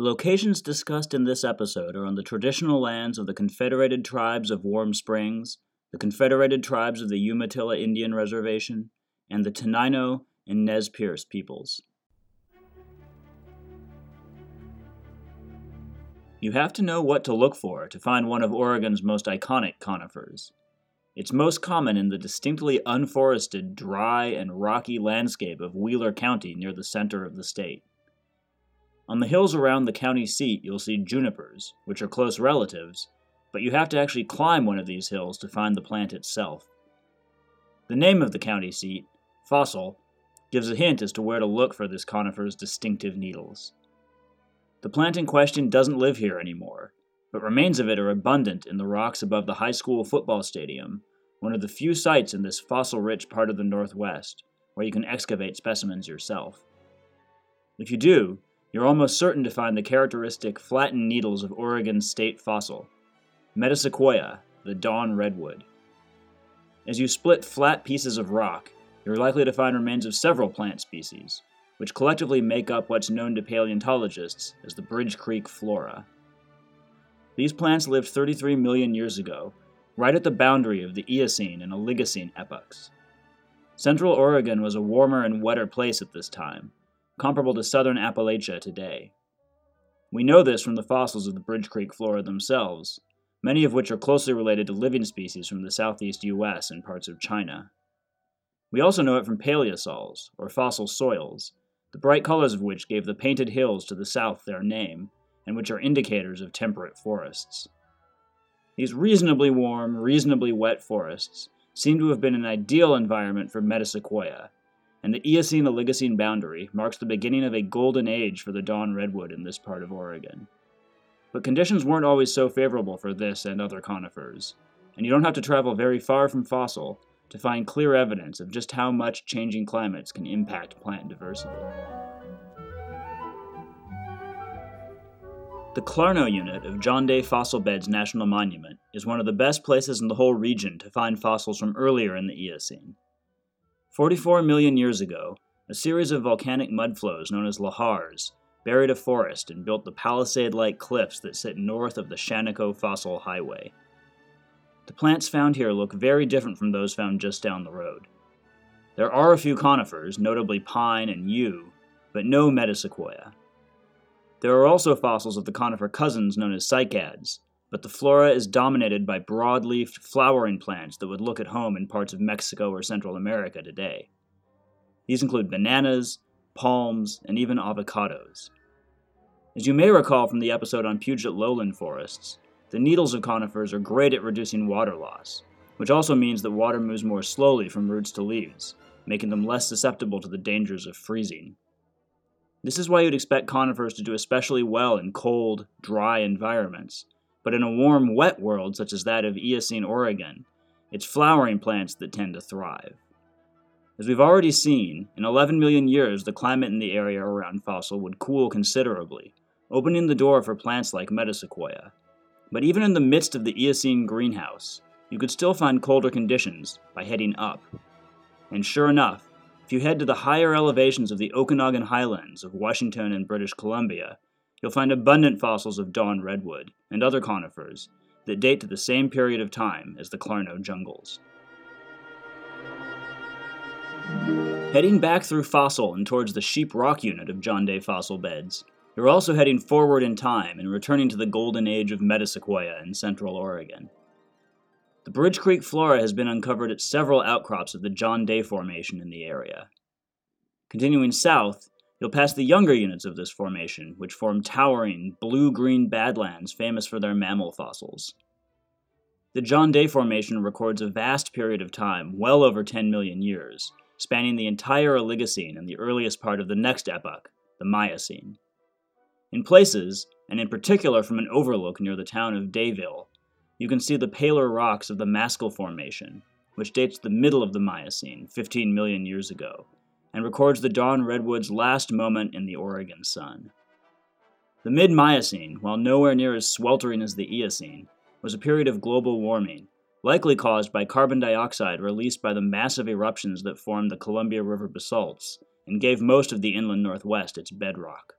The locations discussed in this episode are on the traditional lands of the Confederated Tribes of Warm Springs, the Confederated Tribes of the Umatilla Indian Reservation, and the Tenino and Nez Perce peoples. You have to know what to look for to find one of Oregon's most iconic conifers. It's most common in the distinctly unforested, dry, and rocky landscape of Wheeler County near the center of the state. On the hills around the county seat, you'll see junipers, which are close relatives, but you have to actually climb one of these hills to find the plant itself. The name of the county seat, Fossil, gives a hint as to where to look for this conifer's distinctive needles. The plant in question doesn't live here anymore, but remains of it are abundant in the rocks above the high school football stadium, one of the few sites in this fossil rich part of the Northwest where you can excavate specimens yourself. If you do, you're almost certain to find the characteristic flattened needles of Oregon's state fossil, Metasequoia, the dawn redwood. As you split flat pieces of rock, you're likely to find remains of several plant species, which collectively make up what's known to paleontologists as the Bridge Creek flora. These plants lived 33 million years ago, right at the boundary of the Eocene and Oligocene epochs. Central Oregon was a warmer and wetter place at this time, comparable to southern Appalachia today. We know this from the fossils of the Bridge Creek flora themselves, many of which are closely related to living species from the southeast US and parts of China. We also know it from paleosols, or fossil soils, the bright colors of which gave the painted hills to the south their name, and which are indicators of temperate forests. These reasonably warm, reasonably wet forests seem to have been an ideal environment for Metasequoia, and the Eocene Oligocene boundary marks the beginning of a golden age for the dawn redwood in this part of Oregon. But conditions weren't always so favorable for this and other conifers, and you don't have to travel very far from fossil to find clear evidence of just how much changing climates can impact plant diversity. The Clarno unit of John Day Fossil Beds National Monument is one of the best places in the whole region to find fossils from earlier in the Eocene. 44 million years ago, a series of volcanic mudflows known as lahars buried a forest and built the palisade like cliffs that sit north of the Shaniko Fossil Highway. The plants found here look very different from those found just down the road. There are a few conifers, notably pine and yew, but no metasequoia. There are also fossils of the conifer cousins known as cycads, but the flora is dominated by broad-leafed flowering plants that would look at home in parts of Mexico or Central America today. These include bananas, palms, and even avocados. As you may recall from the episode on Puget lowland forests, the needles of conifers are great at reducing water loss, which also means that water moves more slowly from roots to leaves, making them less susceptible to the dangers of freezing. This is why you'd expect conifers to do especially well in cold, dry environments, but in a warm, wet world such as that of Eocene Oregon, it's flowering plants that tend to thrive. As we've already seen, in 11 million years the climate in the area around Fossil would cool considerably, opening the door for plants like Metasequoia. But even in the midst of the Eocene greenhouse, you could still find colder conditions by heading up. And sure enough, if you head to the higher elevations of the Okanagan Highlands of Washington and British Columbia, you'll find abundant fossils of dawn redwood and other conifers that date to the same period of time as the Clarno jungles. Heading back through fossil and towards the Sheep Rock unit of John Day fossil beds, you're also heading forward in time and returning to the golden age of Metasequoia in central Oregon. The Bridge Creek flora has been uncovered at several outcrops of the John Day Formation in the area. Continuing south, You'll pass the younger units of this formation, which form towering, blue green badlands famous for their mammal fossils. The John Day Formation records a vast period of time, well over 10 million years, spanning the entire Oligocene and the earliest part of the next epoch, the Miocene. In places, and in particular from an overlook near the town of Dayville, you can see the paler rocks of the Mascall Formation, which dates to the middle of the Miocene, 15 million years ago, and records the dawn redwood's last moment in the Oregon sun. The mid Miocene, while nowhere near as sweltering as the Eocene, was a period of global warming, likely caused by carbon dioxide released by the massive eruptions that formed the Columbia River basalts and gave most of the inland Northwest its bedrock.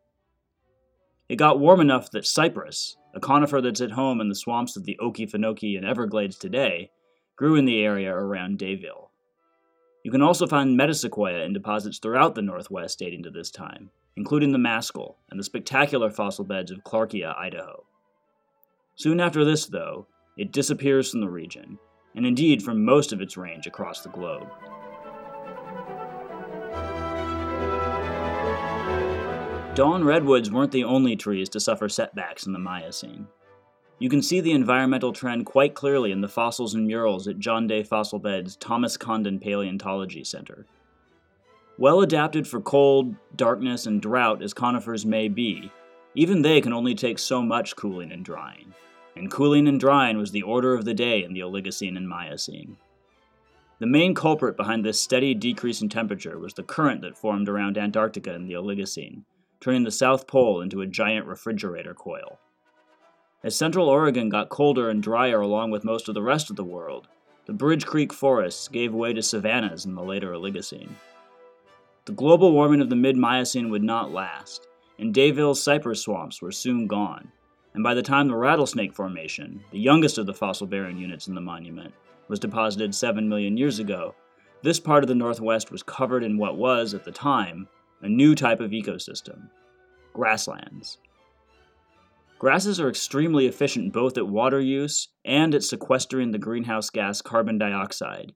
It got warm enough that cypress, a conifer that's at home in the swamps of the Okefenokee and Everglades today, grew in the area around Dayville. You can also find metasequoia in deposits throughout the Northwest dating to this time, including the Mascall and the spectacular fossil beds of Clarkia, Idaho. Soon after this, though, it disappears from the region, and indeed from most of its range across the globe. Dawn redwoods weren't the only trees to suffer setbacks in the Miocene. You can see the environmental trend quite clearly in the fossils and murals at John Day Fossil Bed's Thomas Condon Paleontology Center. Well adapted for cold, darkness, and drought as conifers may be, even they can only take so much cooling and drying. And cooling and drying was the order of the day in the Oligocene and Miocene. The main culprit behind this steady decrease in temperature was the current that formed around Antarctica in the Oligocene, turning the South Pole into a giant refrigerator coil. As central Oregon got colder and drier along with most of the rest of the world, the Bridge Creek forests gave way to savannas in the later Oligocene. The global warming of the mid Miocene would not last, and Dayville's cypress swamps were soon gone, and by the time the Rattlesnake Formation, the youngest of the fossil bearing units in the monument, was deposited 7 million years ago, this part of the Northwest was covered in what was, at the time, a new type of ecosystem grasslands. Grasses are extremely efficient both at water use and at sequestering the greenhouse gas carbon dioxide,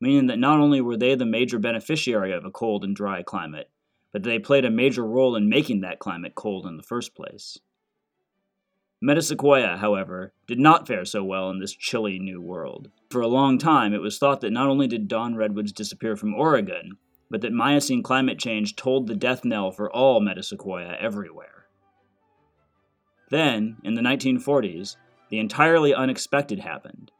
meaning that not only were they the major beneficiary of a cold and dry climate, but they played a major role in making that climate cold in the first place. Metasequoia, however, did not fare so well in this chilly new world. For a long time, it was thought that not only did dawn redwoods disappear from Oregon, but that Miocene climate change tolled the death knell for all metasequoia everywhere. Then, in the 1940s, the entirely unexpected happened.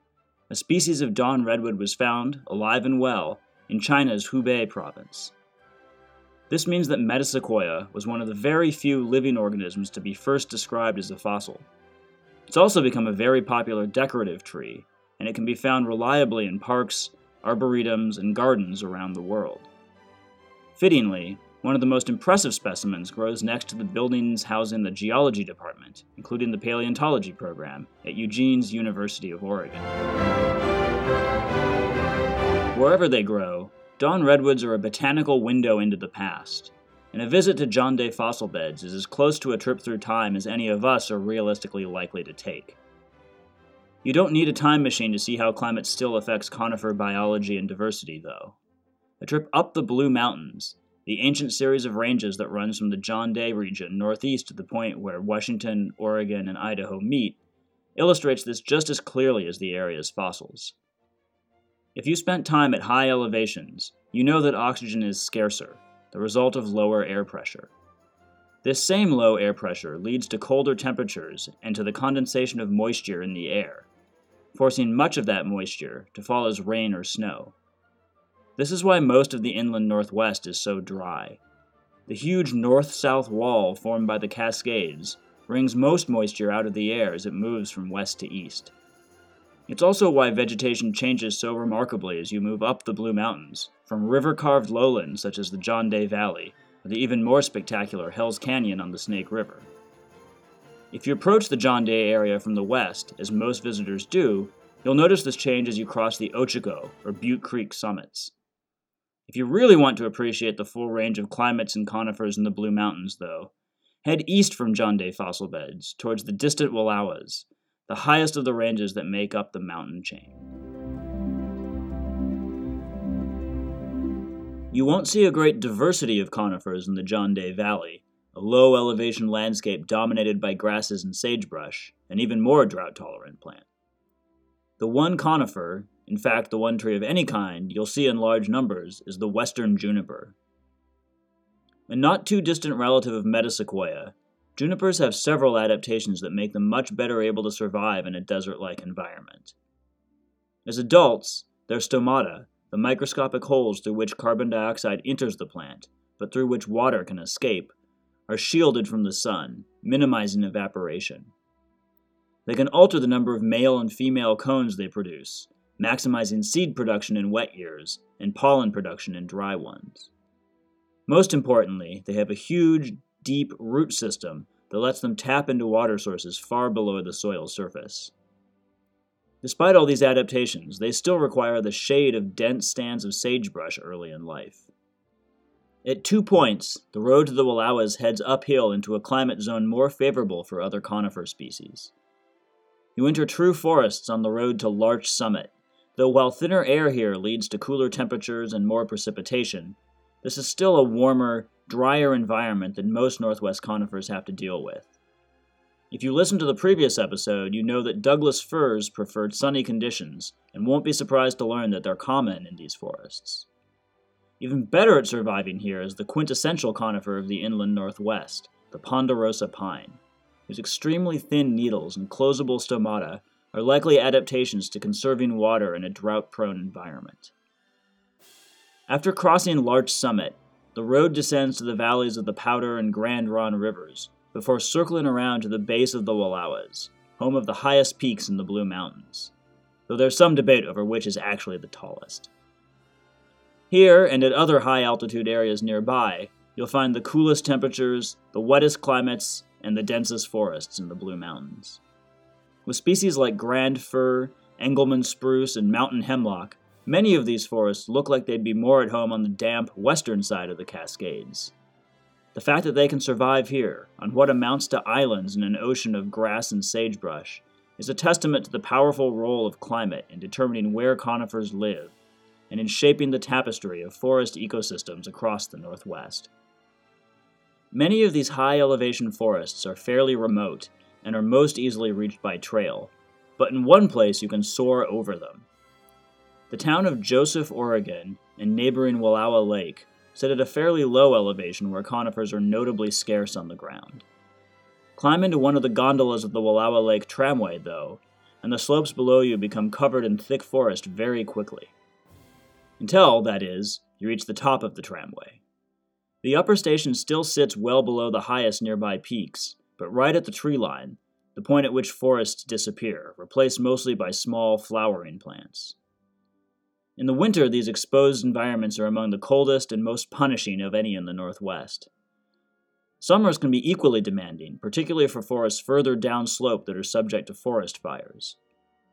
A species of dawn redwood was found, alive and well, in China's Hubei province. This means that Metasequoia was one of the very few living organisms to be first described as a fossil. It's also become a very popular decorative tree, and it can be found reliably in parks, arboretums, and gardens around the world. Fittingly, one of the most impressive specimens grows next to the buildings housing the geology department, including the paleontology program, at Eugene's University of Oregon. Wherever they grow, dawn redwoods are a botanical window into the past, and a visit to John Day fossil beds is as close to a trip through time as any of us are realistically likely to take. You don't need a time machine to see how climate still affects conifer biology and diversity, though. A trip up the Blue Mountains, the ancient series of ranges that runs from the John Day region northeast to the point where Washington, Oregon, and Idaho meet, illustrates this just as clearly as the area's fossils. If you spent time at high elevations, you know that oxygen is scarcer, the result of lower air pressure. This same low air pressure leads to colder temperatures and to the condensation of moisture in the air, forcing much of that moisture to fall as rain or snow. This is why most of the inland northwest is so dry. The huge north south wall formed by the Cascades brings most moisture out of the air as it moves from west to east. It's also why vegetation changes so remarkably as you move up the Blue Mountains, from river carved lowlands such as the John Day Valley, or the even more spectacular Hells Canyon on the Snake River. If you approach the John Day area from the west, as most visitors do, you'll notice this change as you cross the Ochoco, or Butte Creek summits. If you really want to appreciate the full range of climates and conifers in the Blue Mountains, though, head east from John Day fossil beds towards the distant Wallowas, the highest of the ranges that make up the mountain chain. You won't see a great diversity of conifers in the John Day Valley, a low elevation landscape dominated by grasses and sagebrush, an even more drought tolerant plant. The one conifer, in fact, the one tree of any kind you'll see in large numbers is the western juniper. A not too distant relative of metasequoia, junipers have several adaptations that make them much better able to survive in a desert like environment. As adults, their stomata, the microscopic holes through which carbon dioxide enters the plant, but through which water can escape, are shielded from the sun, minimizing evaporation. They can alter the number of male and female cones they produce, maximizing seed production in wet years and pollen production in dry ones. Most importantly, they have a huge, deep root system that lets them tap into water sources far below the soil surface. Despite all these adaptations, they still require the shade of dense stands of sagebrush early in life. At two points, the road to the Wallowas heads uphill into a climate zone more favorable for other conifer species. You enter true forests on the road to Larch Summit, though while thinner air here leads to cooler temperatures and more precipitation, this is still a warmer, drier environment than most northwest conifers have to deal with. If you listened to the previous episode, you know that Douglas firs preferred sunny conditions, and won't be surprised to learn that they're common in these forests. Even better at surviving here is the quintessential conifer of the inland northwest, the ponderosa pine, whose extremely thin needles and closable stomata are likely adaptations to conserving water in a drought prone environment. After crossing Larch Summit, the road descends to the valleys of the Powder and Grand Ronde rivers, before circling around to the base of the Wallowas, home of the highest peaks in the Blue Mountains, though there's some debate over which is actually the tallest. Here, and at other high altitude areas nearby, you'll find the coolest temperatures, the wettest climates, and the densest forests in the Blue Mountains. With species like grand fir, Engelmann spruce, and mountain hemlock, many of these forests look like they'd be more at home on the damp western side of the Cascades. The fact that they can survive here, on what amounts to islands in an ocean of grass and sagebrush, is a testament to the powerful role of climate in determining where conifers live and in shaping the tapestry of forest ecosystems across the Northwest. Many of these high elevation forests are fairly remote and are most easily reached by trail, but in one place you can soar over them. The town of Joseph, Oregon, and neighboring Wallowa Lake sit at a fairly low elevation where conifers are notably scarce on the ground. Climb into one of the gondolas of the Wallowa Lake tramway, though, and the slopes below you become covered in thick forest very quickly. Until, that is, you reach the top of the tramway. The upper station still sits well below the highest nearby peaks, but right at the tree line, the point at which forests disappear, replaced mostly by small flowering plants. In the winter, these exposed environments are among the coldest and most punishing of any in the Northwest. Summers can be equally demanding, particularly for forests further downslope that are subject to forest fires.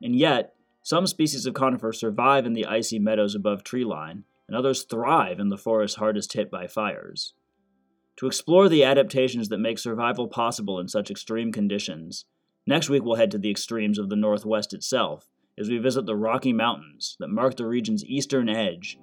And yet, some species of conifer survive in the icy meadows above treeline, and others thrive in the forests hardest hit by fires. To explore the adaptations that make survival possible in such extreme conditions, next week we'll head to the extremes of the Northwest itself as we visit the Rocky Mountains that mark the region's eastern edge